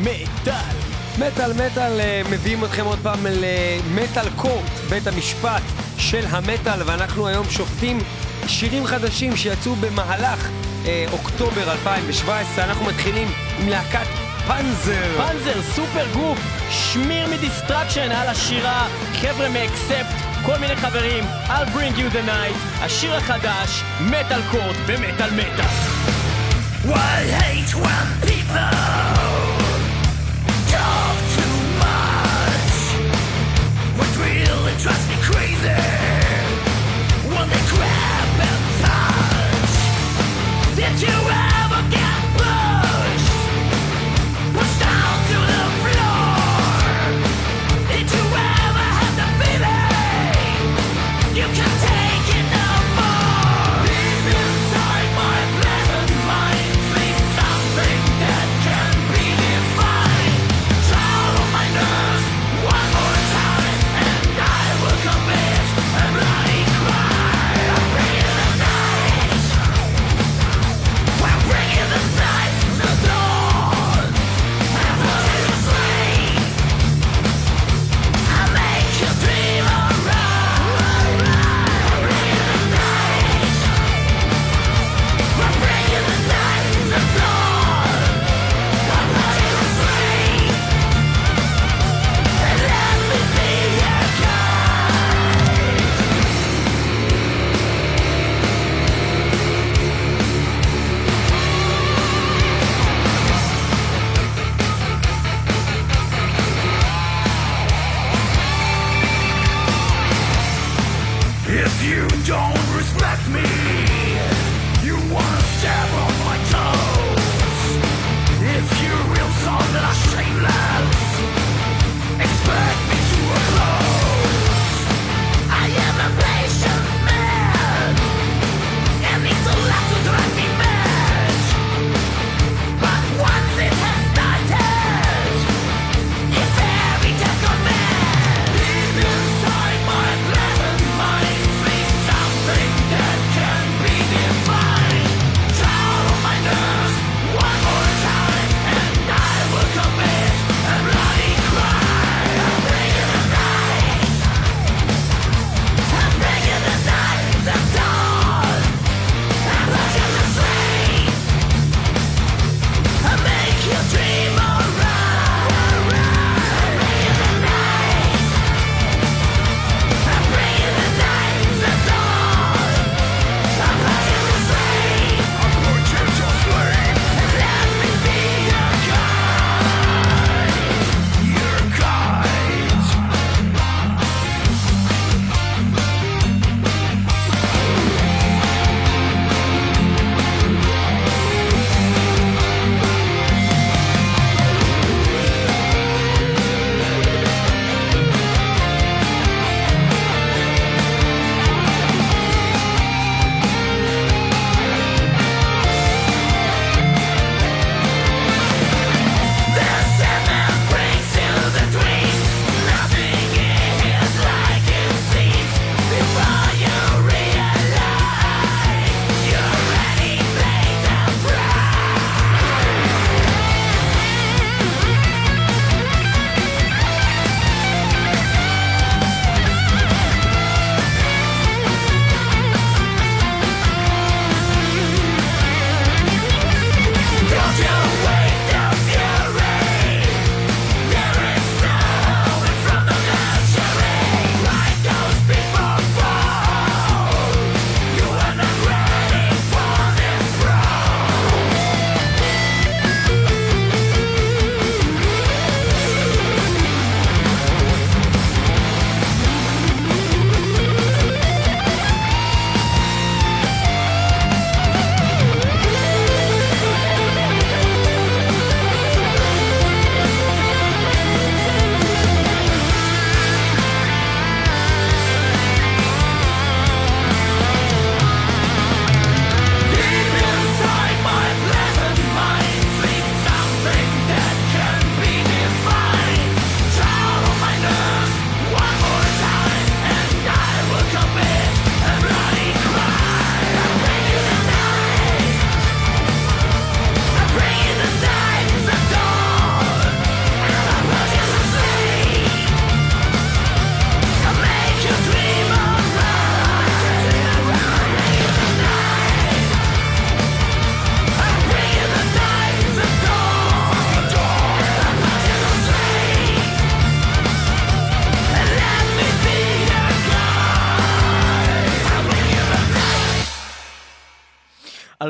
מטאל. מטאל מטאל אה, מביאים אתכם עוד פעם ל Metal Court, בית המשפט של המטאל, ואנחנו היום שופטים שירים חדשים שיצאו במהלך אה, אוקטובר 2017. אנחנו מתחילים עם להקת Panzer. Panzer, supergroup, שמיר מ Destruction על השירה, חבר'ה מ Accept, כל מיני חברים, I'll bring you the night, השיר החדש, Metal Court במטאל מטאל. Why hate when people you are. don't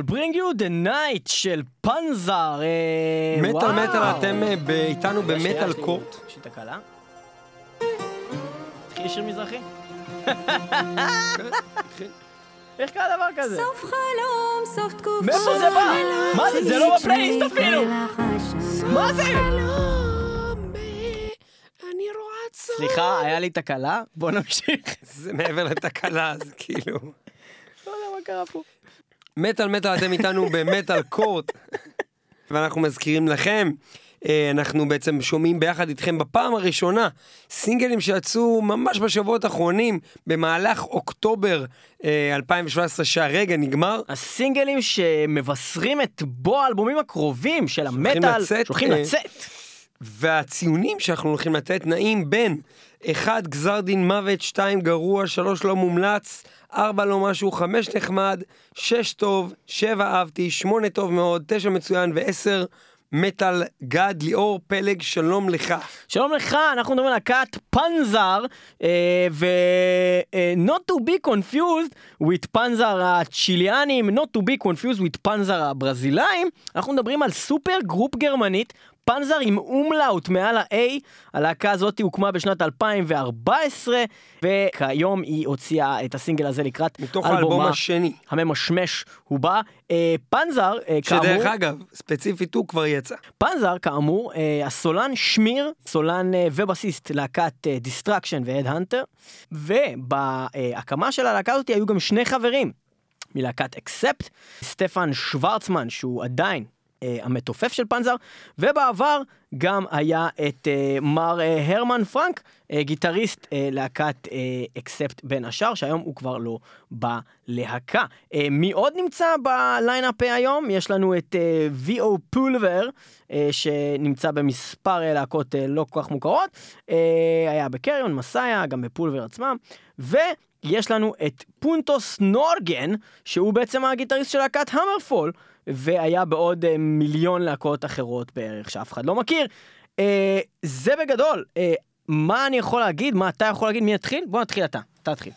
על Bring You the Night של פנזר. אה, מטאל. מטאל, אתם אה, איתנו במטאל קורט. יש לי תקלה. התחיל שיר מזרחי? איך קרה דבר כזה? סוף חלום, סוף תקופה. מאיפה זה בא? מה זה? זה לא בפלייליסט אפילו. מה זה? סליחה, היה לי תקלה? בוא נמשיך. זה מעבר לתקלה, זה כאילו... לא יודע מה קרה פה. מטאל מטאל אתם איתנו במטאל קורט ואנחנו מזכירים לכם אה, אנחנו בעצם שומעים ביחד איתכם בפעם הראשונה סינגלים שיצאו ממש בשבועות האחרונים במהלך אוקטובר אה, 2017 שהרגע נגמר. הסינגלים שמבשרים את בוא האלבומים הקרובים של המטאל, שהולכים אה, לצאת. והציונים שאנחנו הולכים לתת נעים בין 1 גזר דין מוות, 2 גרוע, 3 לא מומלץ, 4 לא משהו, 5 נחמד, 6 טוב, 7 אהבתי, 8 טוב מאוד, 9 מצוין ו-10 Metal God ליאור פלג שלום לך. שלום לך, אנחנו מדברים על להקת Panzer, אה, ו... אה, not to be confused with Panzer הצ'יליאנים, not to be confused with Panzer הברזילאים, אנחנו מדברים על supergroup גרמנית. Panzer עם אומלאוט מעל ה-A, הלהקה הזאת הוקמה בשנת 2014, וכיום היא הוציאה את הסינגל הזה לקראת מתוך האלבום אלבומה השני. הממשמש ובא. אה, Panzer, אה, כאמור, שדרך אגב, ספציפית הוא כבר יצא. Panzer, כאמור, אה, הסולן שמיר, סולן אה, ובסיסט להקת Destruction ו Headhunter, ובהקמה של הלהקה הזאת היו גם שני חברים מלהקת Accept, סטפן שוורצמן, שהוא עדיין אה, המתופף של Panzer, ובעבר גם היה את אה, מר אה, הרמן פרנק, אה, גיטריסט אה, להקת אה, Accept בין השאר, שהיום הוא כבר לא בלהקה. אה, מי עוד נמצא ב lineup היום? יש לנו את אה, V.O. פולבר, אה, שנמצא במספר אה, להקות אה, לא כל כך מוכרות, אה, היה ב Carrion, מסאיה, גם ב Pulver עצמם, ויש לנו את פונטוס נורגן, שהוא בעצם הגיטריסט של להקת HammerFall, והיה בעוד אה, מיליון להקות אחרות בערך שאף אחד לא מכיר. אה, זה בגדול. אה, מה אני יכול להגיד? מה אתה יכול להגיד? מי יתחיל? בוא נתחיל אתה. אתה תתחיל.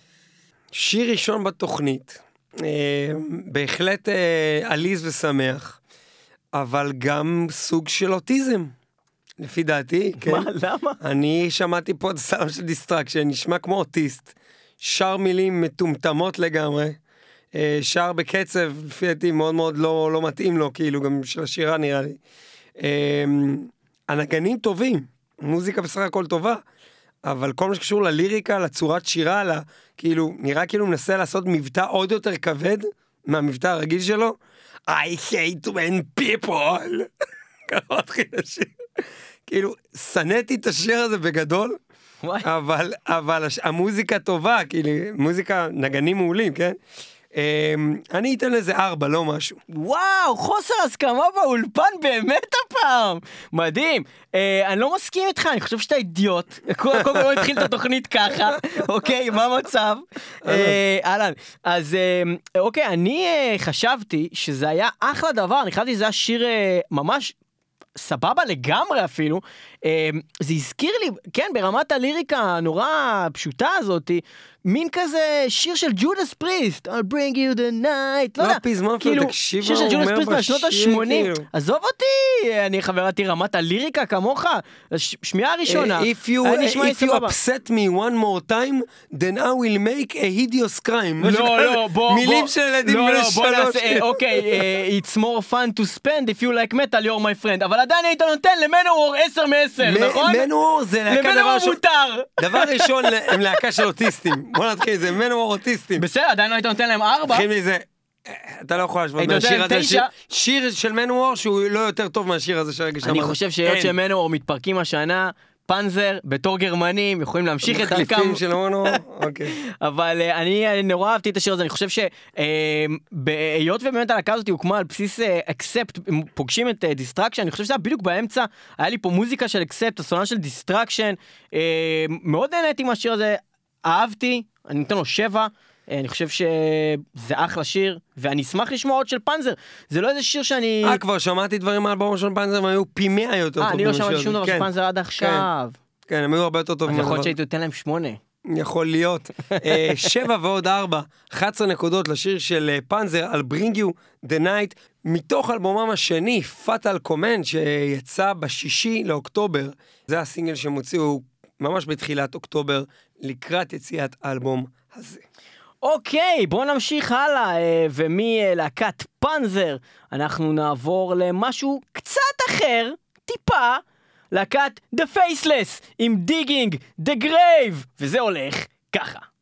שיר ראשון בתוכנית, בהחלט עליז ושמח, אבל גם סוג של אוטיזם, לפי דעתי, כן. מה? למה? אני שמעתי פה את הסאונד של Destruction, נשמע כמו אוטיסט, שר מילים מטומטמות לגמרי, שר בקצב, לפי דעתי מאוד מאוד לא, לא מתאים לו, כאילו, גם של השירה נראה לי. אה, הנגנים טובים, מוזיקה בסך הכל טובה, אבל כל מה שקשור לליריקה, לצורת שירה, לה, כאילו, נראה כאילו מנסה לעשות מבטא עוד יותר כבד מהמבטא הרגיל שלו. I hate when people. ככה מתחיל השיר. כאילו, שנאתי את השיר הזה בגדול. אבל, אבל המוזיקה טובה, כאילו, מוזיקה, נגנים מעולים, כן? אמ, אני אתן לזה ארבע, לא משהו. וואו, חוסר הסכמה באולפן באמת הפעם! מדהים. אה, אני לא מסכים איתך, אני חושב שאתה אידיוט. קודם כל לא התחיל את התוכנית ככה, אוקיי, מה המצב? אה, אהלן. אז אה, אוקיי, אני חשבתי שזה היה אחלה דבר, אני חשבתי שזה היה שיר ממש... סבבה לגמרי אפילו, זה הזכיר לי, כן, ברמת הליריקה הנורא פשוטה הזאתי, מין כזה שיר של ג'ודס פריסט, I'll bring you the night, לא לא יודע, הפזמון אפילו, תקשיב שיר של ג'ודס פריסט מהשנות בשיר, ה-80, כאילו. עזוב אותי, אני חברתי רמת הליריקה כמוך, שמיעה ראשונה, Uh, if you, if you upset me one more time, then I will make a hideous crime. לא. לא, בוא, מילים. של ילדים לא, בני לא, בוא שלוש. אה, אוקיי, אה, it's more fun to spend if you like metal, you're my friend, אבל עדיין היית נותן למנוור 10 מ-10, נכון? מנוור זה להקה דבר למנוור ראשון. מותר. דבר ראשון, הם להקה של אוטיסטים. בוא נתחיל, זה מנוור אוטיסטים. בסדר, עדיין לא היית נותן להם 4. מתחיל מזה. אתה לא יכול להשוות מהשיר הזה. שיר- שיר של מנוור שהוא לא יותר טוב מהשיר הזה שהרגע שאמרת. אני חושב שהיות. שמנוור מתפרקים השנה, פנזר, בתור גרמנים, יכולים להמשיך את דרכם. מחליפים של מנוור, אוקיי. אבל אה, אני אה, נורא אהבתי את השיר הזה, אני חושב שהיות ובאמת הלהקה הזאת הוקמה על בסיס Accept, פוגשים את Destruction, אני חושב שזה היה בדיוק באמצע, היה לי פה מוזיקה של Accept, הסולן של Destruction, מאוד נהניתי מהשיר הזה, אהבתי, אני נותן לו שבע. אה, אני חושב שזה אחלה שיר, ואני אשמח לשמוע עוד של Panzer. זה לא איזה שיר שאני... אה, כבר שמעתי דברים מהאלבום של Panzer, הם היו פי מאה יותר אה, טובים. אני לא שמעתי. שום דבר של כן, Panzer עד עכשיו. כן, הם היו הרבה יותר טובים. אז יכול להיות שהייתי נותן להם שמונה. יכול להיות. אה, שבע ועוד ארבע, 11 נקודות לשיר של אה, פנזר על Bring You the Night, מתוך אלבומם השני, Fatal Command, שיצא בשישי לאוקטובר. זה הסינגל שהם הוציאו ממש בתחילת אוקטובר, לקראת יציאת האלבום הזה. אוקיי, בואו נמשיך הלאה, אה, ומלהקת פנזר אנחנו נעבור למשהו קצת אחר, טיפה, להקת The Faceless עם דיגינג, The Grave, וזה הולך ככה.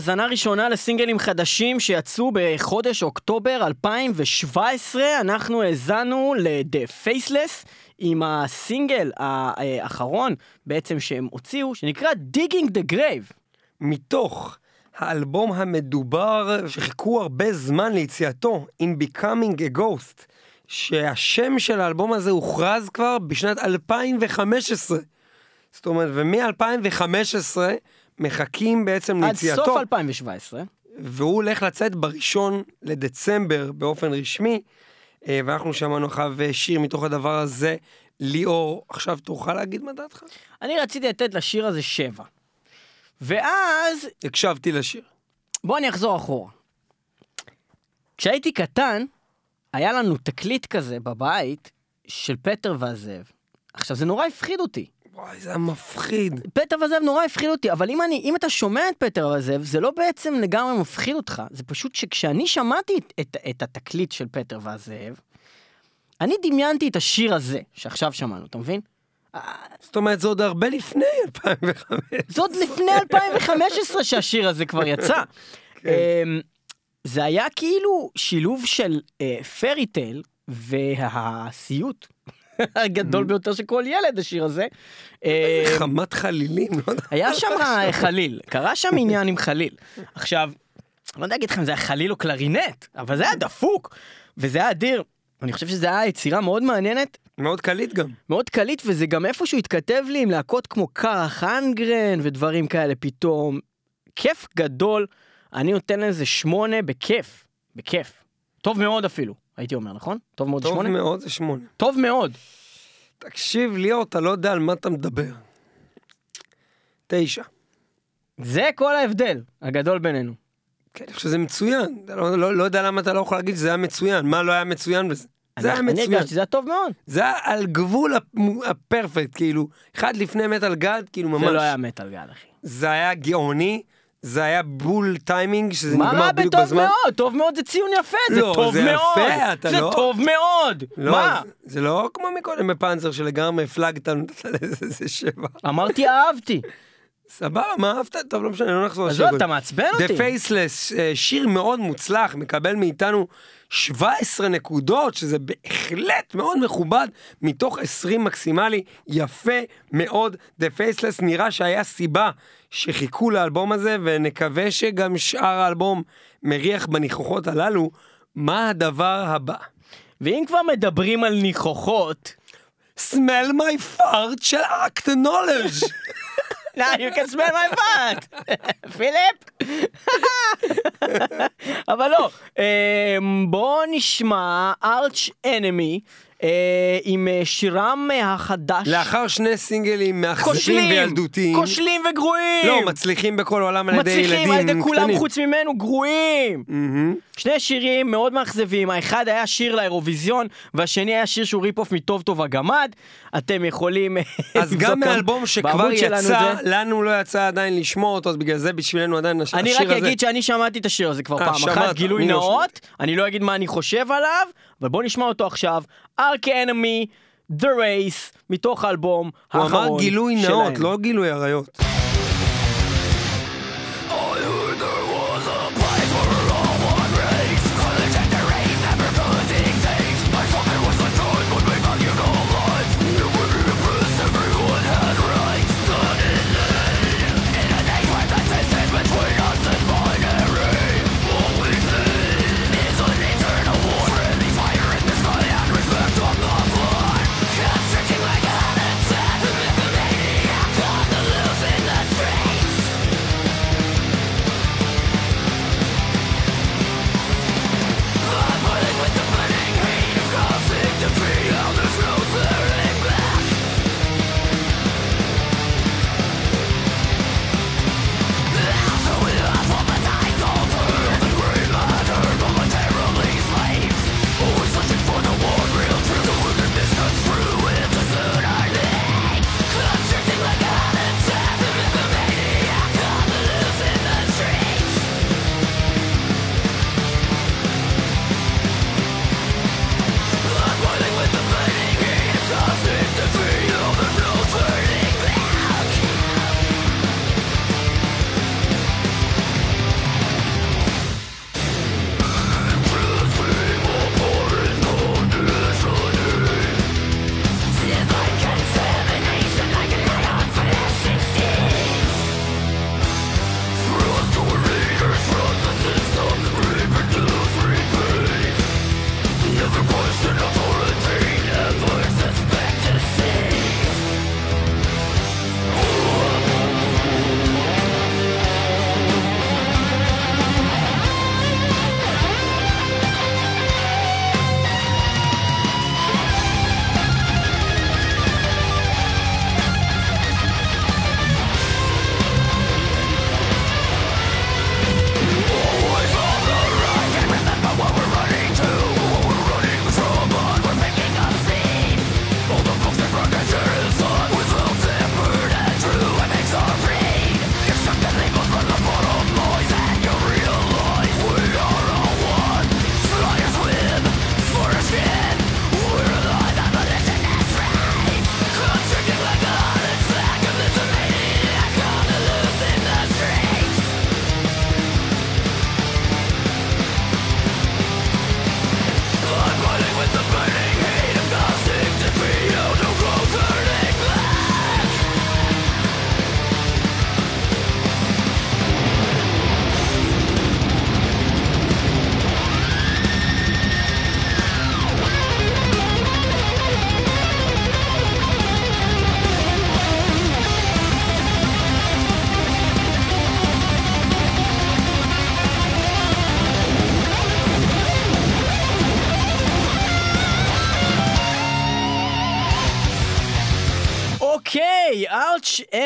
האזנה ראשונה לסינגלים חדשים שיצאו בחודש אוקטובר 2017. אנחנו האזנו ל-The Faceless עם הסינגל האחרון בעצם שהם הוציאו, שנקרא Digging the Grave. מתוך האלבום המדובר שחיכו הרבה זמן ליציאתו, In Becoming a Ghost, שהשם של האלבום הזה הוכרז כבר בשנת 2015. זאת אומרת, ומ-2015 מחכים בעצם עד ליציאתו. סוף 2017. והוא הולך לצאת בראשון לדצמבר באופן רשמי, אה, ואנחנו שמענו עכשיו אה, שיר מתוך הדבר הזה. ליאור, עכשיו תוכל להגיד מה דעתך? אני רציתי לתת לשיר הזה שבע. ואז, הקשבתי לשיר. בוא אני אחזור אחורה. כשהייתי קטן, היה לנו תקליט כזה בבית של פטר והזאב. עכשיו, זה נורא הפחיד אותי. וואי, זה היה מפחיד. פטר והזאב נורא הפחיד אותי, אבל אם, אני, אם אתה שומע את פטר והזאב, זה לא בעצם לגמרי מפחיד אותך, זה פשוט שכשאני שמעתי את, את, את התקליט של פטר והזאב, אני דמיינתי את השיר הזה, שעכשיו שמענו, אתה מבין? זאת אומרת, זה עוד הרבה לפני 2005. זה עוד לפני 2015 שהשיר הזה כבר יצא. אמ, זה היה כאילו שילוב של פרי טייל והסיוט הגדול ביותר של כל ילד, השיר הזה. אמ, חמת חלילים, לא. היה שם אה, חליל, קרה שם עניין עם חליל. עכשיו, לא יודע להגיד לך אם זה היה חליל או קלרינט, אבל זה היה דפוק, וזה היה אדיר. אני חושב שזו הייתה יצירה מאוד מעניינת, מאוד קליט גם. מאוד קליט, וזה גם איפשהו התכתב לי עם להקות כמו קארח אנגרן ודברים כאלה פתאום. כיף גדול, אני נותן לזה שמונה בכיף, בכיף. טוב מאוד אפילו, הייתי אומר, נכון? טוב מאוד טוב שמונה? מאוד זה שמונה. טוב מאוד. תקשיב, ליאור, אתה לא יודע על מה אתה מדבר. תשע. זה כל ההבדל הגדול בינינו. כן, אני חושב שזה מצוין. לא, לא, לא יודע למה אתה לא יכול להגיד שזה היה מצוין. מה לא היה מצוין בזה? זה היה אני מצוין. הרגשתי שזה היה טוב מאוד. זה היה על גבול הפ- הפרפקט, כאילו, אחד לפני מטאל גד, כאילו ממש. זה לא היה מטאל גל, אחי. זה היה גאוני, זה היה בול טיימינג, שזה מה נגמר רע בדיוק בטוב בזמן. מאוד? טוב מאוד זה ציון יפה, זה לא, טוב זה מאוד. יפה, אתה זה לא- טוב מאוד. לא, מה? זה- זה לא כמו מקודם בפאנצר שלגמרי הפלגת, נתת לזה איזה שבע. אמרתי אהבתי. סבבה, מה אהבת? טוב, לא משנה, לא נחזור לשיר. עזוב, אתה מעצבן The אותי. Faceless, אה, שיר מאוד מוצלח, מקבל מאיתנו 17 נקודות, שזה בהחלט מאוד מכובד, מתוך 20 מקסימלי, יפה מאוד. The Faceless נראה שהיה סיבה שחיכו לאלבום הזה, ונקווה שגם שאר האלבום מריח בניחוחות הללו. מה הדבר הבא? ואם כבר מדברים על ניחוחות, smell my fart של אקטנולג'. Now you can smell my fat, פיליפ. אבל לא, אמ, בואו נשמע ארץ' אנמי עם אה, שירם אה, החדש. לאחר שני סינגלים מאכזבים וילדותיים. כושלים וגרועים. לא, מצליחים בכל העולם על ידי ילדים מצליחים על ידי כולם קטנים. חוץ ממנו גרועים. מהמם. שני שירים מאוד מאכזבים, האחד היה שיר לאירוויזיון, והשני היה שיר שהוא rip-off מטוב טוב הגמד. אתם יכולים אה, אז גם מאלבום שכבר יצא. לנו לא יצא עדיין לשמוע אותו, אז בגלל זה בשבילנו עדיין הש- אני השיר רק הזה. אגיד שאני שמעתי את השיר הזה כבר אה, פעם שמעת, אחת, גילוי אני לא נאות, אני לא אגיד מה אני חושב עליו, אבל בוא נשמע אותו עכשיו, ארק אנמי, The Race, מתוך האלבום הוא האחרון אמר גילוי נאות, שלהם. לא גילוי עריות.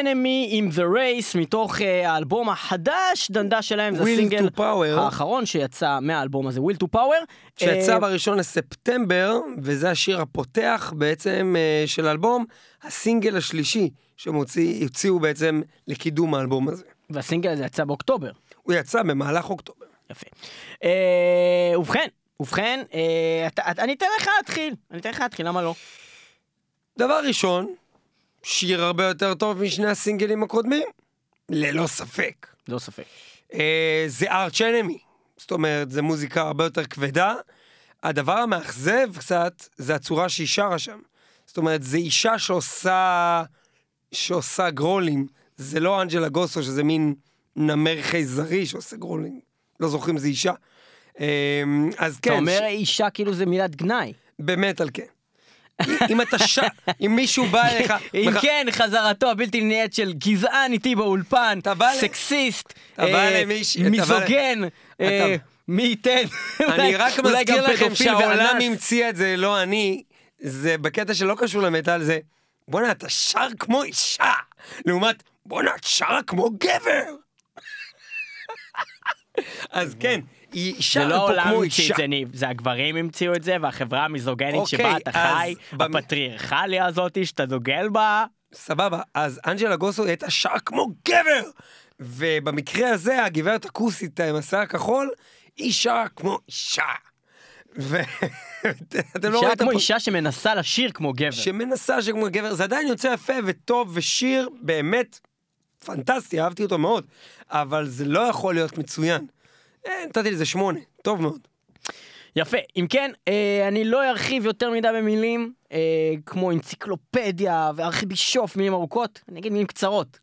Enemy in the Race מתוך אה, האלבום החדש דנדה שלהם, זה הסינגל. האחרון שיצא מהאלבום הזה, Will to Power. שיצא אה, בראשון לספטמבר, וזה השיר הפותח בעצם אה, של האלבום, הסינגל השלישי שהם הוציא- הוציאו בעצם לקידום האלבום הזה. והסינגל הזה יצא באוקטובר. הוא יצא במהלך אוקטובר. יפה. אה, ובכן, ובכן, אה, אתה- אתה- אני אתן לך להתחיל, אני אתן לך להתחיל, למה לא? דבר ראשון, שיר הרבה יותר טוב משני הסינגלים הקודמים, ללא ספק. לא ספק. אה, זה ארץ' אנמי, זאת אומרת, זה מוזיקה הרבה יותר כבדה. הדבר המאכזב קצת, זה הצורה שהיא שרה שם. זאת אומרת, זה אישה שעושה, שעושה גרולים, זה לא אנג'לה גוסו, שזה מין נמר חייזרי שעושה גרולים. לא זוכרים, זה אישה. אה, אז כן, אתה אומר ש- אישה כאילו זה מילת גנאי. באמת על כן. אם אתה ש... אם מישהו בא אליך... אם כן, חזרתו הבלתי נמנעת של גזען איתי באולפן, סקסיסט, אה, מיזוגן, אה, מי ייתן, אני רק מזכיר לכם שהעולם. המציא את זה, לא אני. זה בקטע שלא קשור למטאל, זה בואנה, אתה שר כמו אישה, לעומת בואנה, את שרה כמו גבר. אז כן, היא זה שרה לא העולם כמו המציא אישה. את זה, ניב, זה הגברים המציאו את זה, והחברה המיזוגנית אוקיי, שבה אתה חי, במ- הפטריארכליה הזאתי שאתה דוגל בה, סבבה, אז אנג'לה גוסו הייתה שרה כמו גבר! ובמקרה הזה, הגברת הכוסית עם השיער הכחול, היא שרה כמו אישה. ואתם לא אישה ראיתם כמו. אישה שמנסה לשיר כמו גבר. שמנסה שכמו גבר, זה עדיין יוצא יפה וטוב ושיר באמת פנטסטי, אהבתי אותו מאוד, אבל זה לא יכול להיות מצוין. אה, נתתי לזה שמונה, טוב מאוד. יפה, אם כן, אה, אני לא ארחיב יותר מדי במילים, אה, כמו אנציקלופדיה וארכיבישוף, מילים ארוכות, אני אגיד מילים קצרות.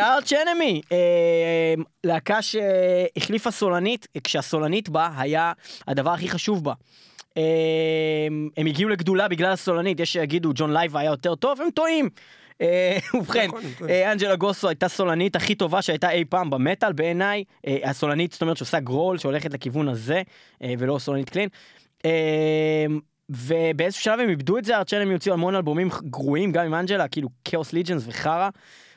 ארץ' אנמי, להקה שהחליפה סולנית, כשהסולנית בה היה הדבר הכי חשוב בה. אה, הם הגיעו לגדולה בגלל הסולנית, יש שיגידו ג'ון לייבה היה יותר טוב, הם טועים. אה, ובכן, נכון. אה, אנג'לה גוסו הייתה סולנית הכי טובה שהייתה אי פעם במטאל בעיניי, אה, הסולנית זאת אומרת שעושה גרול שהולכת לכיוון הזה ולא סולנית קלין. ובאיזשהו שלב הם איבדו את זה, ארצ'ל הם יוציאו המון אלבומים גרועים גם עם אנג'לה, כאילו כאוס ליג'נס וחרא.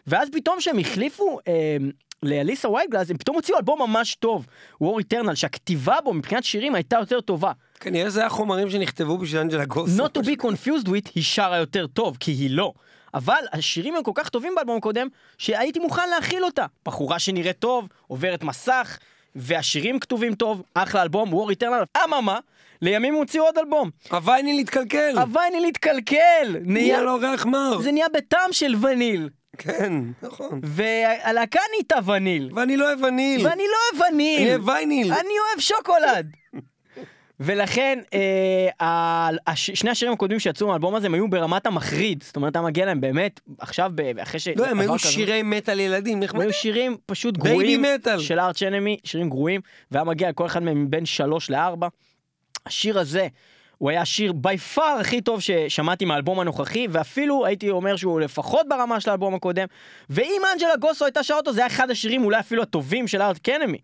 ואז פתאום שהם החליפו אה, לאליסה וייטגלאז, הם פתאום הוציאו אלבום ממש טוב, War Eternal, שהכתיבה בו מבחינת שירים הייתה יותר טובה. כנראה זה היה חומרים שנכתבו בשביל אנג'לה גוסו. Not to be confused with היא שרה יותר טוב, כי היא לא. אבל השירים הם כל כך טובים באלבום הקודם, שהייתי מוכן להכיל אותה. בחורה שנראית טוב, עוברת מסך, והשירים כתובים טוב, אחלה אלבום, War Eternal. אממה, לימים הוציאו עוד אלבום. הווייניל התקלקל! הווייניל התקלקל! נהיה לו ריח מר! זה נהיה בטעם של וניל. כן, נכון. והלהקה נהייתה וניל. ואני לא אוהב וניל! ואני לא אוהב וניל. אני אוהב וייניל! אני אוהב שוקולד. ולכן אה, הש, שני השירים הקודמים שיצאו מהאלבום הזה הם היו ברמת המחריד זאת אומרת היה מגיע להם באמת עכשיו אחרי ש... לא, הם היו כזה- שירי מטאל ילדים, הם נחמדים. היו שירים פשוט גרועים. של ארץ' אנמי שירים גרועים והיה מגיע לכל אחד מהם בין שלוש לארבע. השיר הזה הוא היה השיר בי פאר הכי טוב ששמעתי מהאלבום הנוכחי ואפילו הייתי אומר שהוא לפחות ברמה של האלבום הקודם ואם אנג'לה גוסו הייתה שרה אותו זה היה אחד השירים אולי אפילו הטובים של ארט קנמי.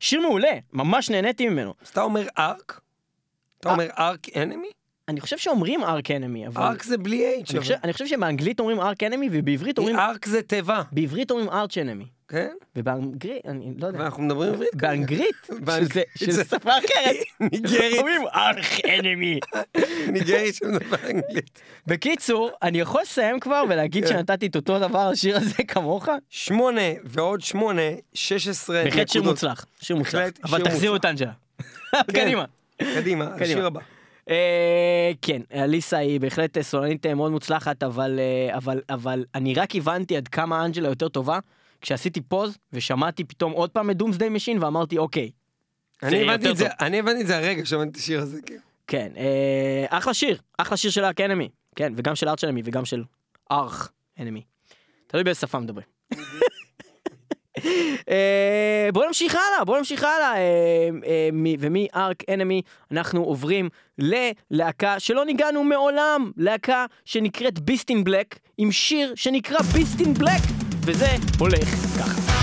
שיר מעולה ממש נהניתי ממנו. אז אתה אומר ארק? אתה. אומר ארק אנמי? אני חושב שאומרים ארק אנמי אבל ארק זה בלי אייץ' אני חושב, אני חושב שבאנגלית אומרים ארק אנמי ובעברית אומרים ארק זה תיבה, בעברית אומרים ארץ' אנמי כן? ובאנגלית אני לא יודע ואנחנו מדברים עברית באנגלית שזה- שזה זה- שפה אחרת ניגרית, אומרים ארק אנמי ניגרית שמדבר אנגלית. בקיצור אני יכול לסיים כבר ולהגיד כן. שנתתי את אותו דבר לשיר הזה כמוך שמונה ועוד שמונה, שש עשרה בהחלט שיר מוצלח שיר מוצלח אבל תחזירו. את אנג'לה כן. קדימה. קדימה, השיר הבא. אה, כן, אליסה היא בהחלט סולנית אה, מאוד מוצלחת, אבל, אה, אבל, אבל אני רק הבנתי עד כמה אנג'לה יותר טובה, כשעשיתי פוז ושמעתי פתאום עוד פעם את Doomsday Machine ואמרתי אוקיי, אני הבנתי את זה. אני הבנתי את זה הרגע שמעתי את השיר הזה, כן. כן, אה, אחלה שיר, אחלה שיר של ארק אנמי, כן, וגם של ארץ' אנמי וגם של ארך אנמי. תלוי באיזה שפה מדברים. אה, בוא נמשיך הלאה, בוא נמשיך הלאה. אה, אה, ומארק אנמי אנחנו עוברים ללהקה שלא ניגענו מעולם, להקה שנקראת ביסטין בלק, עם שיר שנקרא ביסטין בלק, וזה הולך ככה.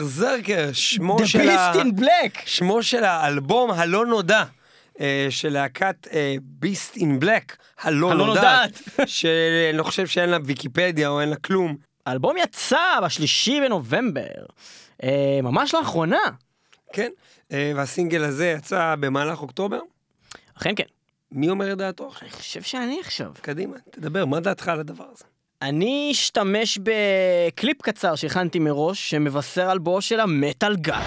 ברזרקר, שמו The של ה... Beast in Black. שמו של האלבום הלא נודע. אה, של להקת ביסט אין בלק, הלא הלא נודעת, שאני לא חושב שאין לה ויקיפדיה או אין לה כלום. האלבום יצא בשלישי בנובמבר, אה, ממש לאחרונה. כן, אה, והסינגל הזה יצא במהלך אוקטובר. אכן כן. מי אומר את דעתו עכשיו? אני חושב שאני עכשיו. קדימה, תדבר, מה דעתך על הדבר הזה? אני אשתמש בקליפ קצר שהכנתי מראש, שמבשר על בואו של המטאל גאד.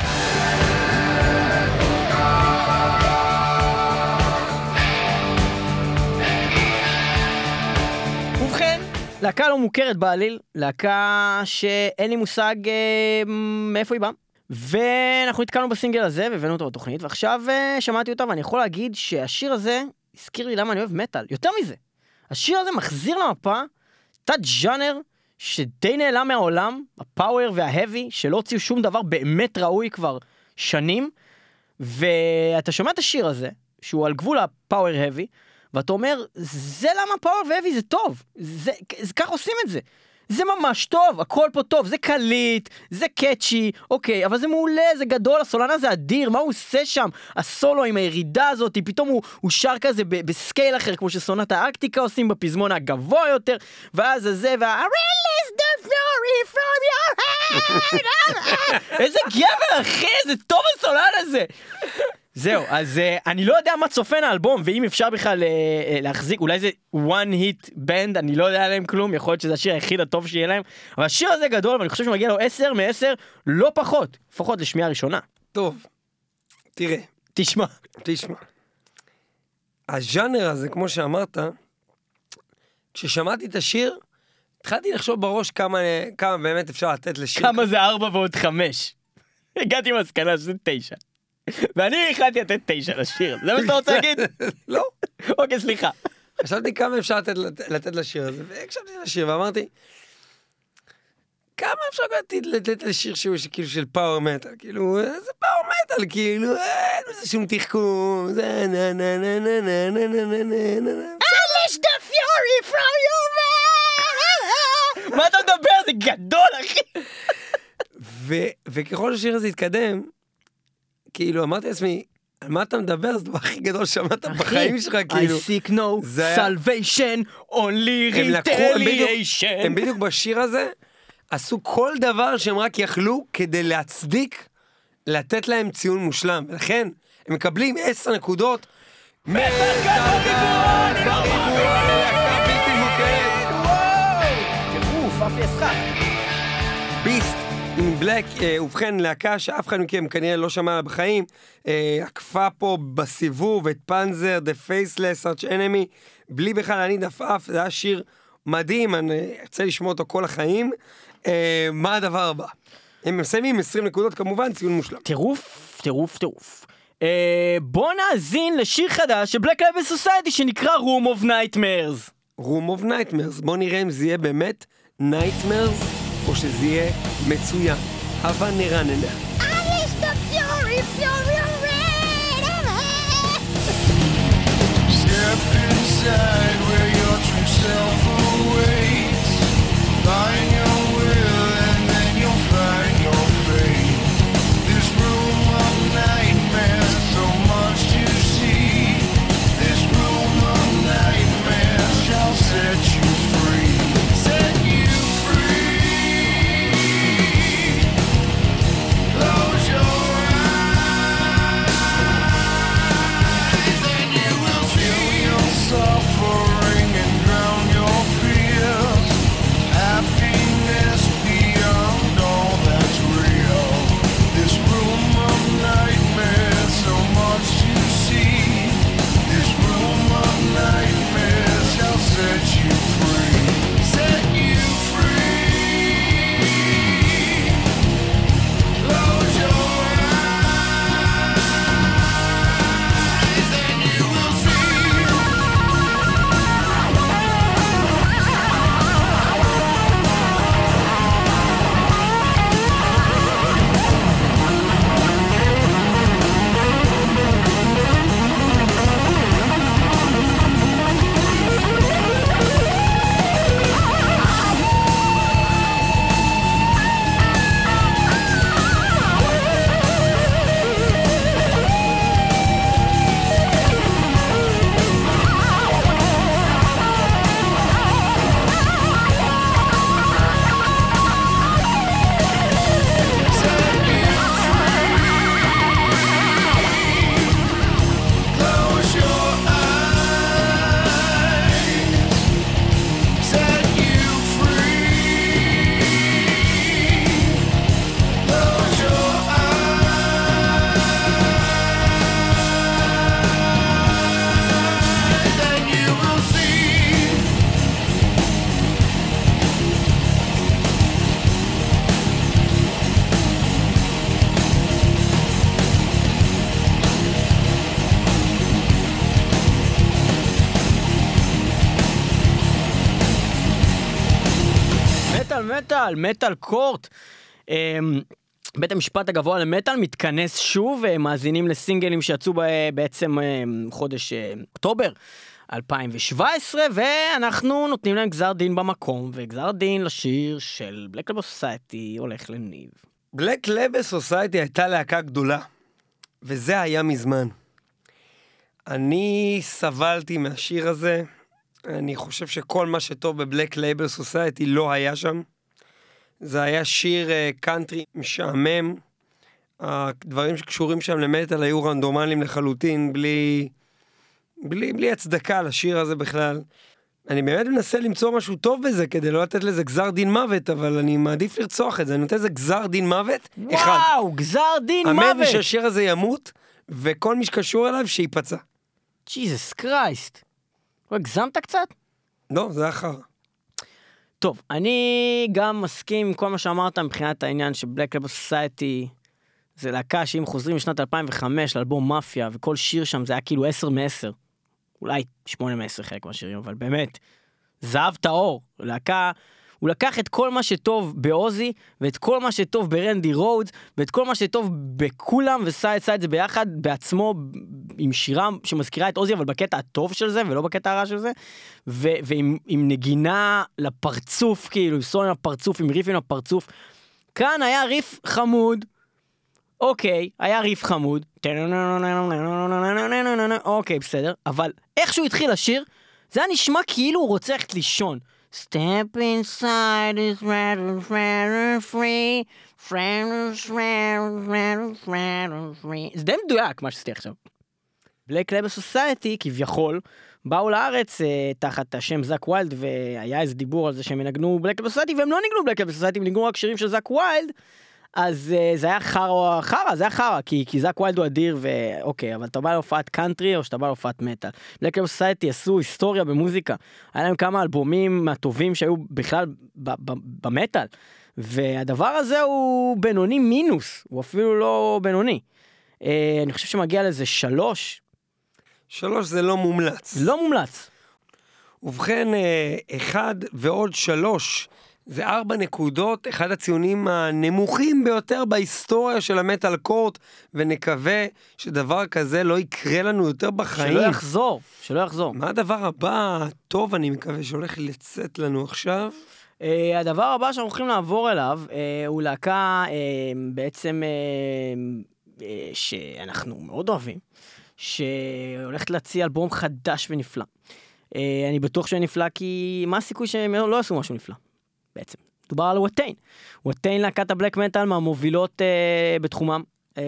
ובכן, להקה לא מוכרת בעליל, להקה שאין לי מושג אה, מאיפה היא באה. ואנחנו נתקלנו בסינגל הזה והבאנו אותו בתוכנית, ועכשיו אה, שמעתי אותה ואני יכול להגיד שהשיר הזה הזכיר לי למה אני אוהב מטאל. יותר מזה, השיר הזה מחזיר למפה תת ז'אנר שדי נעלם מהעולם, הפאוור וההבי, שלא הוציאו שום דבר באמת ראוי כבר שנים, ואתה שומע את השיר הזה, שהוא על גבול הפאוור האבי, ואתה אומר, זה למה פאוור והאבי זה טוב, זה ככה עושים את זה. זה ממש טוב, הכל פה טוב, זה קליט, זה קאצ'י, אוקיי, אבל זה מעולה, זה גדול, הסולן הזה אדיר, מה הוא עושה שם? הסולו עם הירידה הזאת, פתאום הוא, הוא שר כזה ב- בסקייל אחר, כמו שסונת הארקטיקה עושים בפזמון הגבוה יותר, ואז הזה, וה... איזה גבר, אחי, איזה טוב הסולן הזה! זהו, אז uh, אני לא יודע מה צופן האלבום, ואם אפשר בכלל uh, uh, להחזיק, אולי זה one hit band, אני לא יודע עליהם כלום, יכול להיות שזה השיר היחיד הטוב שיהיה להם, אבל השיר הזה גדול, ואני חושב שהוא מגיע לו 10 מ-10, לא פחות, לפחות לשמיעה ראשונה. טוב, תראה, תשמע. תשמע. הז'אנר הזה, כמו שאמרת, כששמעתי את השיר, התחלתי לחשוב בראש כמה, כמה באמת אפשר לתת לשיר. כמה זה 4 ועוד 5? הגעתי למסקנה שזה 9. ואני החלטתי לתת 9 לשיר, זה מה שאתה רוצה להגיד? לא. אוקיי, סליחה. חשבתי כמה אפשר לתת, לתת לשיר הזה, והקשבתי לשיר ואמרתי, כמה אפשר לתת, לשיר שהוא כאילו של פאוור מטאל, כאילו, אה, זה פאוור מטאל, כאילו, אה, אין בזה שום תחכום, זה נה נה נה נה נה נה נה נה נה נה נה Unleash the fury from your man! מה אתה מדבר? זה גדול, אחי! ו- וככל שהשיר הזה התקדם, כאילו אמרתי לעצמי, על מה אתה מדבר? זה הדבר הכי גדול ששמעת בחיים שלך, כאילו. I seek no salvation, only retaliation. הם בדיוק בשיר הזה, עשו כל דבר שהם רק יכלו כדי להצדיק, לתת להם ציון מושלם. ולכן, הם מקבלים 10 נקודות. מטאל גאד בריבוע, בלק, אה, ובכן להקה שאף אחד מכם כנראה לא שמע עליה בחיים, אה, עקפה פה בסיבוב את פנזר, The Faceless Arch Enemy, בלי בכלל להניד עפעף, זה היה שיר מדהים, אני ארצה לשמוע אותו כל החיים. אה, מה הדבר הבא? הם מסיימים 20 נקודות כמובן, ציון מושלם. טירוף, טירוף, טירוף. אה, בוא נאזין לשיר חדש של Black Label Society שנקרא Room of Nightmares. Room of Nightmares, בוא נראה אם זה יהיה באמת Nightmares, או שזה יהיה מצוין. הבה נאזין. Ah! מטאל, מטאל קורט. אמ, בית המשפט הגבוה למטאל מתכנס שוב, אה, מאזינים לסינגלים שיצאו בעצם אה, חודש אה, אוקטובר 2017, ואנחנו נותנים להם גזר דין במקום, וגזר דין לשיר של בלק לבו סוסייטי הולך לניב. בלק לבל סוסייטי הייתה להקה גדולה, וזה היה מזמן. אני סבלתי מהשיר הזה, אני חושב שכל מה שטוב ב Black Label Society לא היה שם. זה היה שיר אה, קאנטרי משעמם, הדברים שקשורים שם למטאל היו רנדומליים לחלוטין, בלי, בלי, בלי הצדקה לשיר הזה בכלל. אני באמת מנסה למצוא משהו טוב בזה כדי לא לתת לזה גזר דין מוות, אבל אני מעדיף לרצוח את זה, אני נותן לזה גזר דין מוות, אחד. וואו, גזר דין המת מוות! ושהשיר הזה ימות, וכל מי שקשור אליו שייפצע. ג'יזוס קרייסט. לא הגזמת קצת? לא, זה אחר. טוב, אני גם מסכים עם כל מה שאמרת מבחינת העניין שבלק לבל סוסייטי זה להקה שאם חוזרים לשנת 2005 לאלבום מאפיה וכל שיר שם זה היה כאילו 10 מ-10. אולי 8 מ-10 חלק מהשירים, אבל באמת, זהב טהור. להקה, הוא לקח את כל מה שטוב בעוזי ואת כל מה שטוב ברנדי רודס ואת כל מה שטוב בכולם ועשה עשה את זה ביחד בעצמו עם שירה שמזכירה את עוזי אבל בקטע הטוב של זה ולא בקטע הרע של זה ו- ועם עם נגינה לפרצוף כאילו עם סולן לפרצוף עם ריפים לפרצוף. כאן היה ריף חמוד. אוקיי, היה ריף חמוד. אוקיי, בסדר. אבל איך שהוא התחיל לשיר, זה היה נשמע כאילו הוא רוצה ללכת לישון. Step inside is rather, rather free, rather, rather, rather free. זה די מדויק מה שעשיתי עכשיו. Black Label Society כביכול באו לארץ אה, תחת השם זאק ויילד והיה איזה דיבור על זה שהם ינגנו Black Label Society והם לא ניגנו Black Label Society הם ניגנו רק שירים של זאק ויילד אז אה, זה היה חרא חרא זה היה חרא כי, כי זאק ויילד הוא אדיר ואוקיי אבל אתה בא להופעת קאנטרי או שאתה בא להופעת מטאל. בלק לבל סוסייטי עשו היסטוריה במוזיקה היה להם כמה אלבומים מהטובים שהיו בכלל במטאל והדבר הזה הוא בינוני מינוס הוא אפילו לא בינוני. אה, אני חושב שמגיע לזה שלוש שלוש זה לא מומלץ. לא מומלץ. ובכן, אה, אחד ועוד שלוש, זה ארבע נקודות, אחד הציונים הנמוכים ביותר בהיסטוריה של המטאל קורט, ונקווה שדבר כזה לא יקרה לנו יותר בחיים. שלא יחזור, שלא יחזור. מה הדבר הבא הטוב, אני מקווה, שהולך לצאת לנו עכשיו? Uh, הדבר הבא שאנחנו הולכים לעבור אליו uh, הוא להקה uh, בעצם uh, uh, שאנחנו מאוד אוהבים, שהולכת להציע אלבום חדש ונפלא. Uh, אני בטוח שהוא נפלא כי מה הסיכוי שהם לא יעשו משהו נפלא בעצם. דובר על וואטיין. וואטיין להקת הבלק מטאל מהמובילות uh, בתחומם. Uh,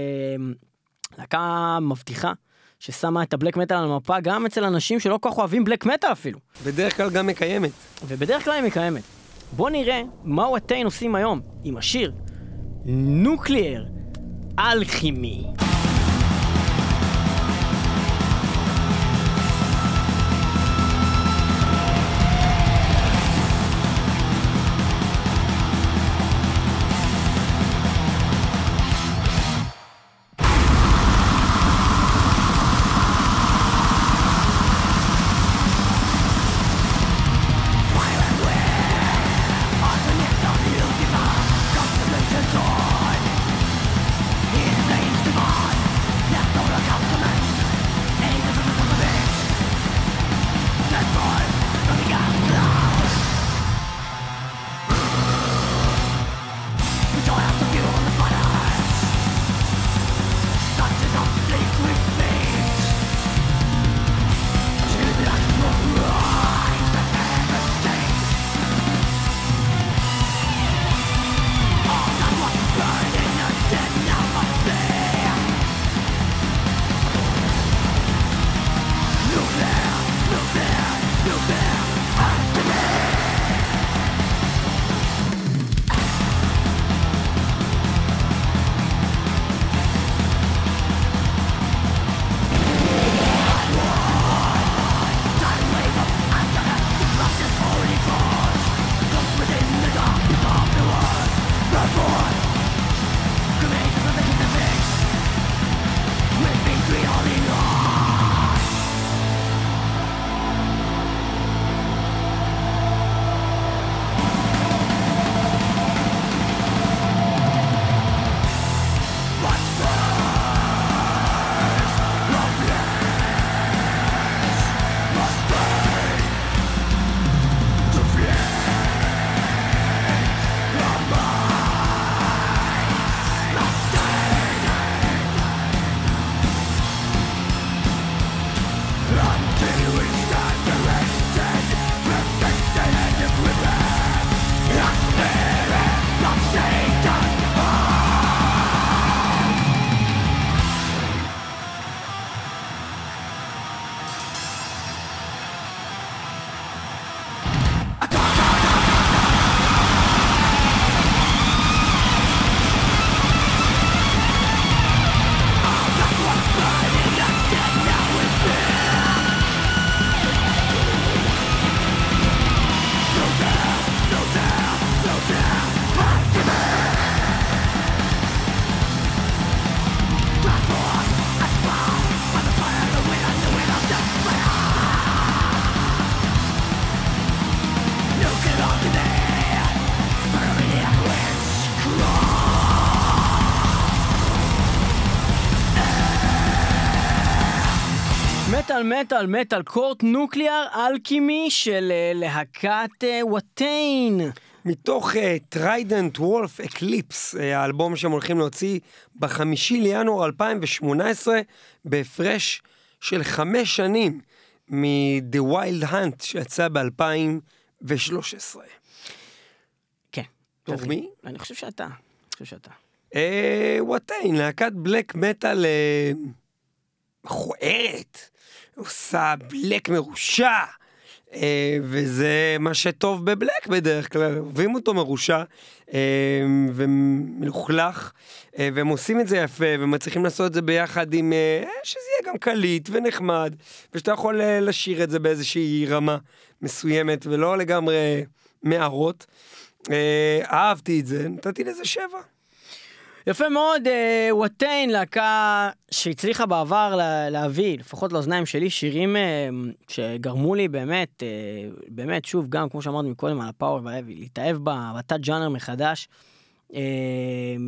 להקה מבטיחה ששמה את הבלק מטאל על המפה גם אצל אנשים שלא כל כך אוהבים בלק מטאל אפילו. בדרך כלל גם מקיימת. ובדרך כלל היא מקיימת. בוא נראה מה וואטיין עושים היום עם השיר נוקליאר אלכימי. מטאל Metal Court Nuclear Alchemy של אה, להקת אה, Watain. מתוך Trident Wolf Eclipse, האלבום שהם הולכים להוציא בחמישי לינואר 2018, בהפרש של חמש שנים מ-The Wild Hunt שיצא ב-2013. כן. טוב. מי? אני חושב שאתה. אני חושב שאתה. אה, Watain, להקת black metal אה, מכוערת, עושה בלק מרושע, אה, וזה מה שטוב בבלק בדרך כלל, אוהבים אותו מרושע אה, ומלוכלך, אה, והם עושים את זה יפה, ומצליחים לעשות את זה ביחד עם, שזה יהיה גם קליט ונחמד, ושאתה יכול לשיר את זה באיזושהי רמה מסוימת, ולא לגמרי מערות. אה, אהבתי את זה, נתתי לזה שבע. יפה מאוד, אה, וואטיין, להקה שהצליחה בעבר לה, להביא, לפחות לאוזניים שלי, שירים אה, שגרמו לי באמת, אה, באמת, שוב, גם כמו שאמרנו מקודם על הפאוור והאבי, להתאהב בתת ג'אנר מחדש,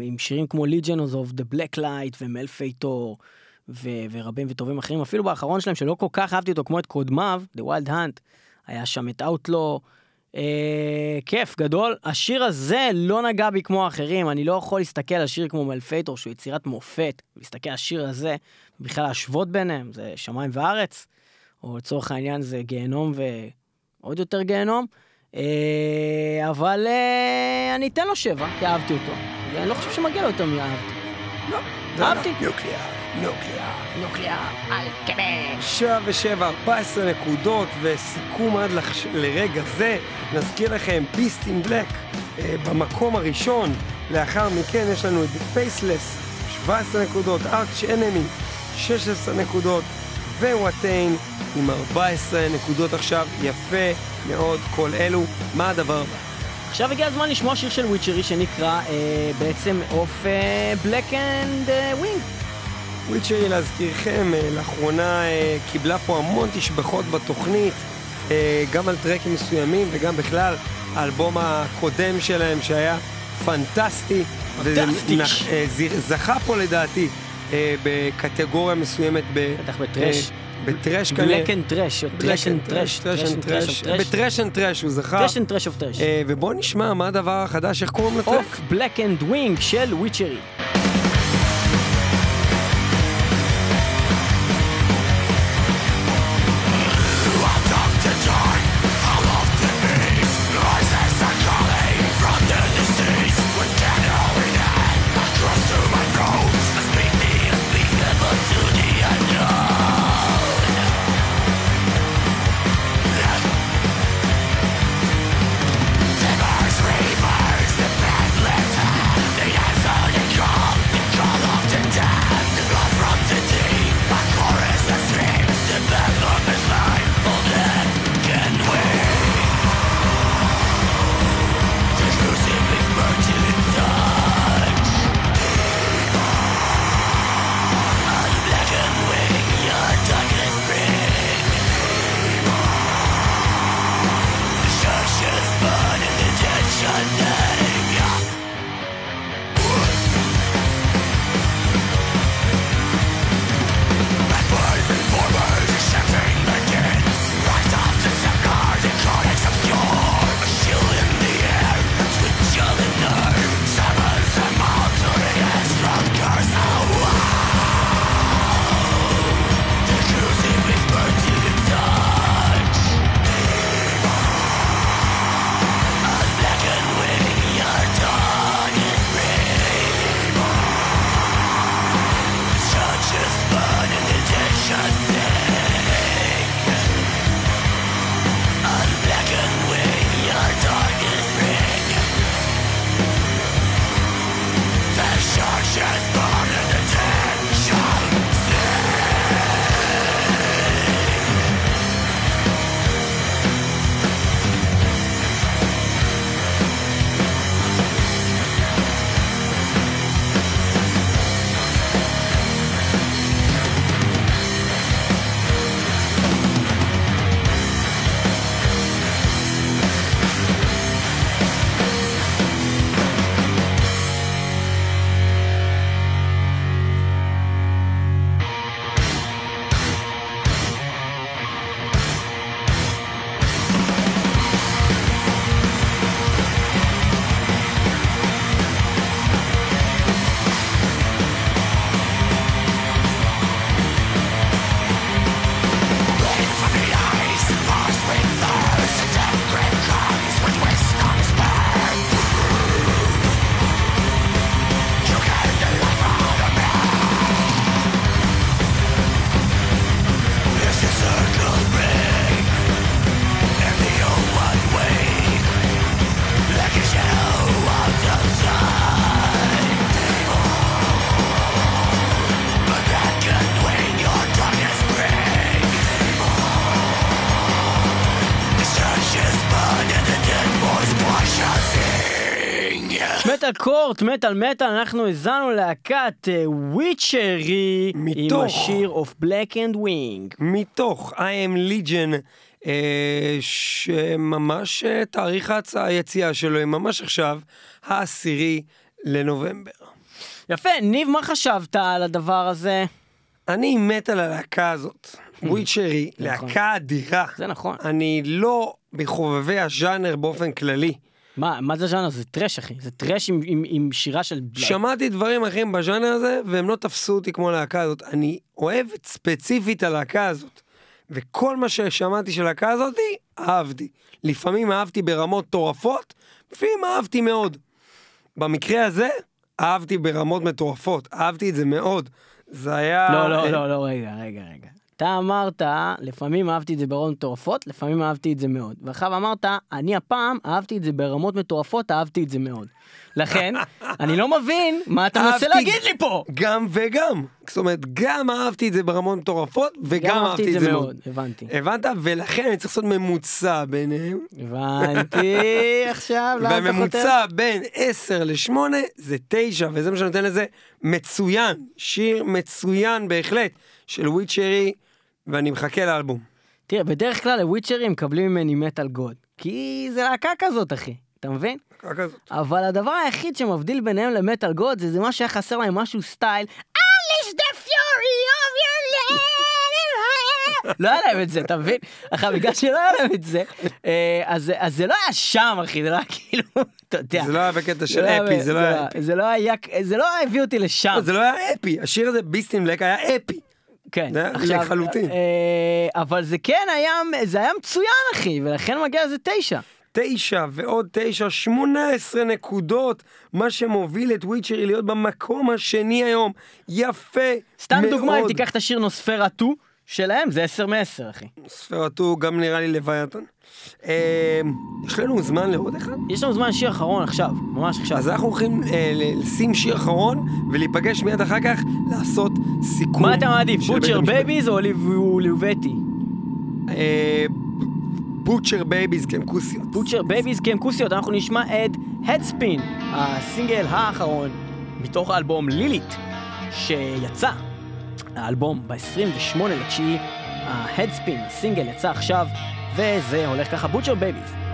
עם שירים כמו Legions of the Black Light ומלפייטור ו- ורבים וטובים אחרים, אפילו באחרון שלהם שלא כל כך אהבתי אותו כמו את קודמיו, The Wild Hunt, היה שם את Outlaw. אה, כיף גדול. השיר הזה לא נגע בי כמו האחרים, אני לא יכול להסתכל על שיר כמו מלפייטור שהוא יצירת מופת, ולהסתכל על השיר הזה, ובכלל להשוות ביניהם, זה שמיים וארץ, או לצורך העניין זה גיהנום ועוד יותר גיהנום. אה, אבל אה, אני אתן לו שבע, כי אהבתי אותו, ואני לא חושב שמגיע לו יותר מאהבתי. לא, אהבתי. נוקליה, נוקליה. נוקליה, אלכמש. שבע ושבע, 14 נקודות, וסיכום עד לח... לרגע זה. נזכיר לכם, ביסט אין בלק במקום הראשון. לאחר מכן יש לנו את Faceless, 17 נקודות, Arch Enemy, 16 נקודות, ו Watain עם 14 נקודות עכשיו. יפה מאוד כל אלו. מה הדבר הבא? עכשיו הגיע הזמן לשמוע שיר של Witchery שנקרא אה, בעצם Of Blackened Wing. Witchery להזכירכם, אה, לאחרונה אה, קיבלה פה המון תשבחות בתוכנית, אה, גם על טרקים מסוימים וגם בכלל האלבום הקודם שלהם שהיה פנטסטי. פנטסטי. זכה פה לדעתי בקטגוריה מסוימת. ב- בטח ב thrash. ב thrash כנראה. black and thrash, או thrash and thrash, thrash and thrash. ב thrash and thrash הוא זכה. thrash and thrash of thrash. ובואו נשמע מה הדבר החדש, איך קוראים לטרק? Of Black and Wing של Witchery. מטאל קורט, מטאל מטאל, אנחנו האזנו להקת אה, וויצ'רי עם. השיר of black and wing. מתוך I am Legion, אה, שממש אה, תאריך ההצ- היציאה שלו, היא ממש עכשיו, העשירי לנובמבר. יפה, ניב, מה חשבת על הדבר הזה? אני מת על הלהקה הזאת. וויצ'רי, נכון. להקה אדירה. זה נכון. אני לא מחובבי הז'אנר באופן כללי. מה, מה זה הז'אנר? זה טרש, אחי. זה טרש עם, עם, עם שירה של... שמעתי דברים אחרים בז'אנר הזה, והם לא תפסו אותי כמו הלהקה הזאת. אני אוהב ספציפית הלהקה הזאת. וכל מה ששמעתי של הלהקה הזאת, אהבתי. לפעמים אהבתי ברמות מטורפות, לפעמים אהבתי מאוד. במקרה הזה, אהבתי ברמות מטורפות. אהבתי את זה מאוד. זה היה... לא, לא, לא, לא, רגע, רגע, רגע. אתה אמרת, לפעמים אהבתי את זה ברמות מטורפות, לפעמים אהבתי את זה מאוד. ועכשיו אמרת, אני הפעם אהבתי את זה ברמות מטורפות, אהבתי את זה מאוד. לכן, אני לא מבין מה אתה מנסה להגיד לי פה. גם וגם. זאת אומרת, גם אהבתי את זה ברמות מטורפות, וגם גם אהבתי את זה מאוד. הבנתי. הבנת? ולכן אני צריך לעשות ממוצע ביניהם. הבנתי עכשיו, למה אתה חותר? והממוצע בין 10 ל-8 זה 9, וזה מה שנותן לזה מצוין. שיר מצוין בהחלט של Witchery, ואני מחכה לאלבום. תראה, בדרך כלל הוויצ'רים מקבלים ממני metal god. כי זה להקה כזאת, אחי. אתה מבין? רק כזאת. אבל הדבר היחיד שמבדיל ביניהם ל metal god זה זה מה שהיה חסר להם משהו סטייל Unleash the fury of your land לא היה להם את זה, אתה מבין? עכשיו בגלל שלא היה להם את זה, אה, אז אז זה לא היה שם אחי, זה לא היה כאילו, אתה יודע. זה לא היה בקטע של היה- אפי, זה לא היה אפי. זה לא זה לא הביא אותי לשם. זה לא היה אפי, השיר הזה ביסטים בלק היה אפי. כן, זה היה עכשיו, לחלוטין. אה, אבל זה כן היה, זה היה מצוין אחי, ולכן מגיע לזה תשע. תשע ועוד תשע, שמונה עשרה נקודות, מה שמוביל את וויצ'רי להיות במקום השני היום. יפה סתם מאוד. דוגמא, אם תיקח את השיר נוספרטו שלהם, זה 10 מ-10 אחי. ספרתו גם נראה לי לוויתן. אה, יש לנו זמן לעוד אחד? יש לנו זמן שיר אחרון עכשיו, ממש עכשיו. אז אנחנו הולכים אה, לשים שיר אחרון ולהיפגש מיד אחר כך לעשות סיכום. מה אתה מעדיף, Butcher. Babies או ליבטי? אה, Butcher Babies, כן, כוסיות. Butcher Babies כי הם כוסיות, אנחנו נשמע את Headspin, הסינגל האחרון מתוך האלבום Lilith, שיצא, האלבום ב-28 לתשיעי, ה Headspin, הסינגל יצא עכשיו, וזה הולך ככה, Butcher Babies.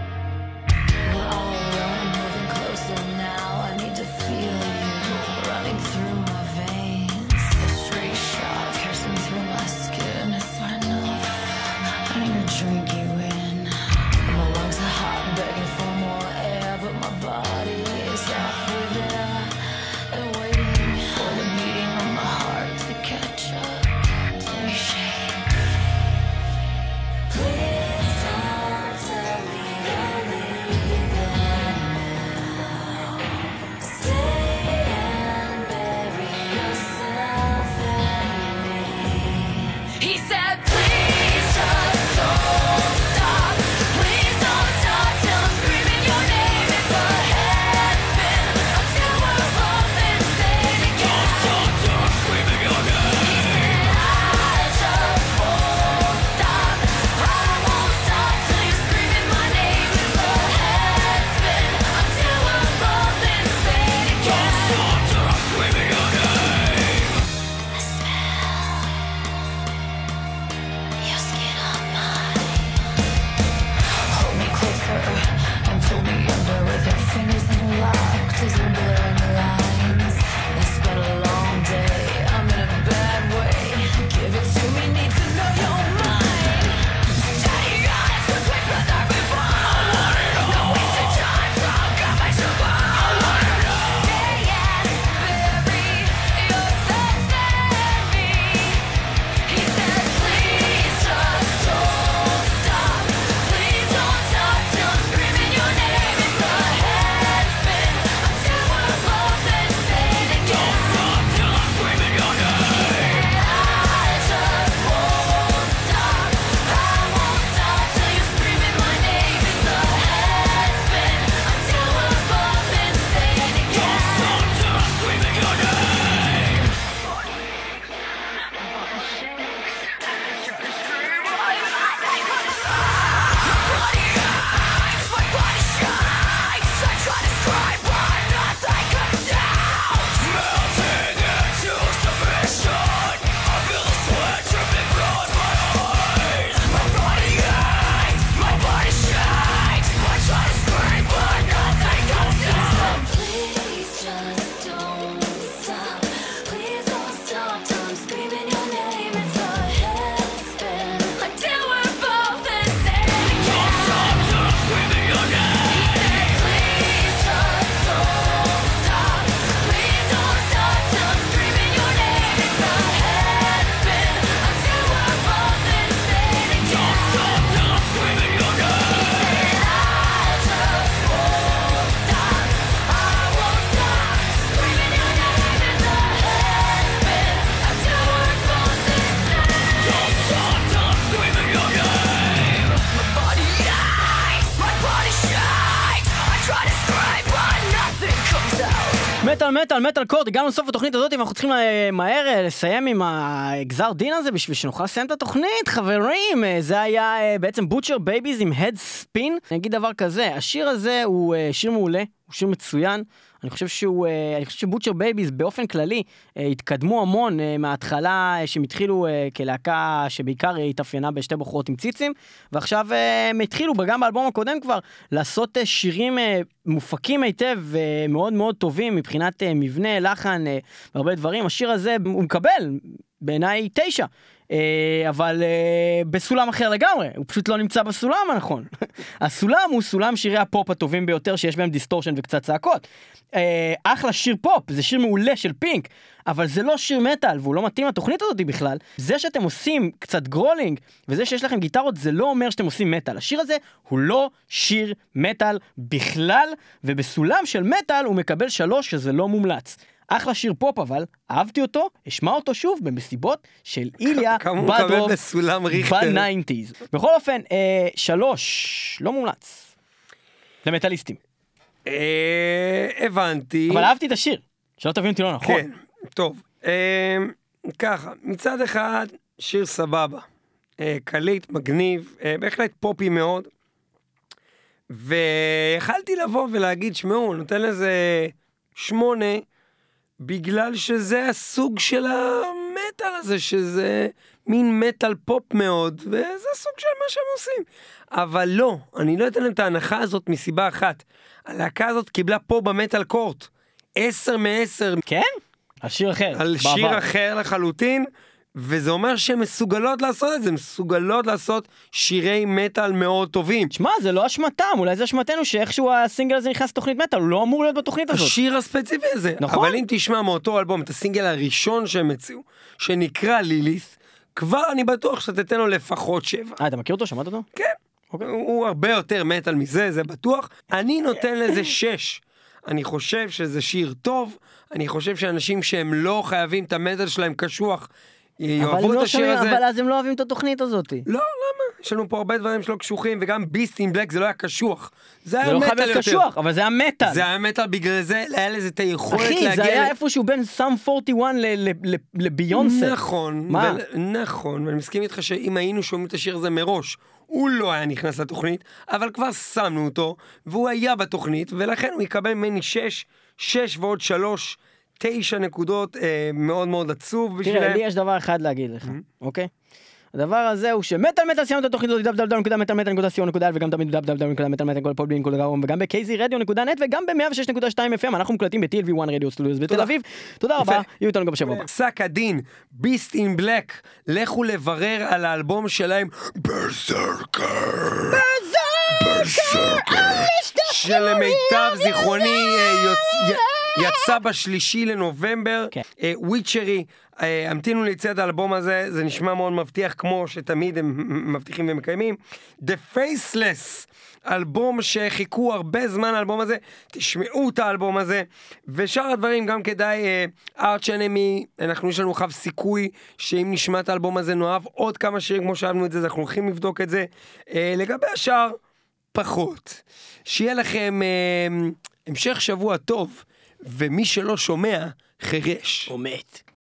Metal, Court, הגענו לסוף התוכנית הזאת ואנחנו צריכים אה, מהר אה, לסיים עם הגזר דין הזה בשביל שנוכל לסיים את התוכנית, חברים. אה, זה היה בעצם Butcher Babies עם Headspin. אני אגיד דבר כזה, השיר הזה הוא שיר מעולה, הוא שיר מצוין. אני חושב שהוא, אה, אני חושב ש Butcher Babies באופן כללי אה, התקדמו המון אה, מההתחלה שהם התחילו כלהקה שבעיקר התאפיינה בשתי בחורות עם ציצים, ועכשיו הם התחילו גם באלבום הקודם כבר לעשות שירים מופקים היטב ומאוד מאוד טובים מבחינת מבנה, לחן והרבה דברים. השיר הזה הוא מקבל בעיניי תשע. אה, אבל אה, בסולם אחר לגמרי, הוא פשוט לא נמצא בסולם הנכון. הסולם הוא סולם שירי הפופ הטובים ביותר שיש בהם distortion וקצת צעקות. אה, אחלה שיר פופ, זה שיר מעולה של פינק, אבל זה לא שיר מטאל והוא לא מתאים לתוכנית הזאת בכלל. זה שאתם עושים קצת growling וזה שיש לכם גיטרות זה לא אומר שאתם עושים מטאל. השיר הזה הוא לא שיר מטאל בכלל, ובסולם של מטאל הוא מקבל שלוש שזה לא מומלץ. אחלה שיר פופ אבל, אהבתי אותו, אשמע אותו שוב במסיבות של איליה בדרוב? ב nineties. בכל אופן, אה, שלוש, לא מומלץ. למטאליסטים. אה, הבנתי. אבל אהבתי את השיר, שלא תבין אותי לא נכון. כן, טוב. אה, ככה, מצד אחד, שיר סבבה. אה, קליט, מגניב, אה, בהחלט פופי מאוד. ויכלתי לבוא ולהגיד, שמעו, נותן לזה שמונה, בגלל שזה הסוג של המטאל הזה, שזה מין מטאל פופ מאוד, וזה הסוג של מה שהם עושים. אבל לא, אני לא אתן להם את ההנחה הזאת מסיבה אחת. הלהקה הזאת קיבלה פה במטאל קורט. עשר מעשר כן? על שיר אחר. על בעבר. שיר אחר לחלוטין, וזה אומר שהן מסוגלות לעשות את זה, מסוגלות לעשות שירי מטאל מאוד טובים. שמע, זה לא אשמתם, אולי זה אשמתנו שאיכשהו הסינגל הזה נכנס לתוכנית מטאל, הוא לא אמור להיות בתוכנית הזאת. השיר הספציפי הזה. נכון. אבל אם תשמע מאותו אלבום את הסינגל הראשון שהם הציעו, שנקרא ליליס, כבר אני בטוח שאתה תיתן לו לפחות שבע. אה, אתה מכיר אותו? שמעת אותו? כן. אוקיי. הוא הרבה יותר מטאל מזה, זה בטוח. אני נותן לזה שש. אני חושב שזה שיר טוב, אני חושב שאנשים שהם לא חייבים את המטאל שלהם קשוח, יאהבו את לא השיר הזה. אבל אז הם לא אוהבים את התוכנית הזאת. לא, למה? יש לנו פה הרבה דברים שלא קשוחים, וגם ביסט אין בלק זה לא היה קשוח. זה היה זה לא מטאל חייב יותר. להיות קשוח, אבל זה היה מטאל. זה היה מטאל, בגלל זה היה לזה את היכולת להגיע... אחי, זה היה איפשהו בין סאם 41 ל- ל- ל- לביונסה. נכון, מה? נכון, ואני מסכים איתך שאם היינו שומעים את השיר הזה מראש, הוא לא היה נכנס לתוכנית, אבל כבר שמנו אותו, והוא היה בתוכנית, ולכן הוא יקבל ממני 6, 6 ועוד 3, 9 נקודות, אה, מאוד מאוד עצוב בשבילם. תראה, לי יש דבר אחד להגיד לך, אוקיי? הדבר הזה הוא שמטאל מטאל סיימנו את התוכנית הזאת www.מטאלמטאל.co.il וגם תמיד www.מטאלמטאל.פודבין.com וגם ב-kzradio.net וגם ב-106.2 FM אנחנו מוקלטים ב-TLV1 רדיו סטודיוס בתל. אביב. תודה רבה. יהיו איתנו גם בשבוע הבא. פסק הדין, ביסט אין בלק, לכו לברר על האלבום שלהם, ברזרקר. ברזרקר. שלמיטב זיכרוני אה, יצא בשלישי לנובמבר, כן. אה, וויצ'רי, אה, המתינו ליציאת האלבום הזה, זה נשמע מאוד מבטיח כמו שתמיד הם מבטיחים ומקיימים. The Faceless, אלבום שחיכו הרבה זמן לאלבום הזה, תשמעו את האלבום הזה, ושאר הדברים גם כדאי, ארץ' אנמי, אנחנו יש לנו חב סיכוי שאם נשמע את האלבום הזה נאהב עוד כמה שירים כמו שאהבנו את זה, אז אנחנו הולכים לבדוק את זה. אה, לגבי השאר, פחות. שיהיה לכם אה, המשך שבוע טוב, ומי שלא שומע, חירש. או מת.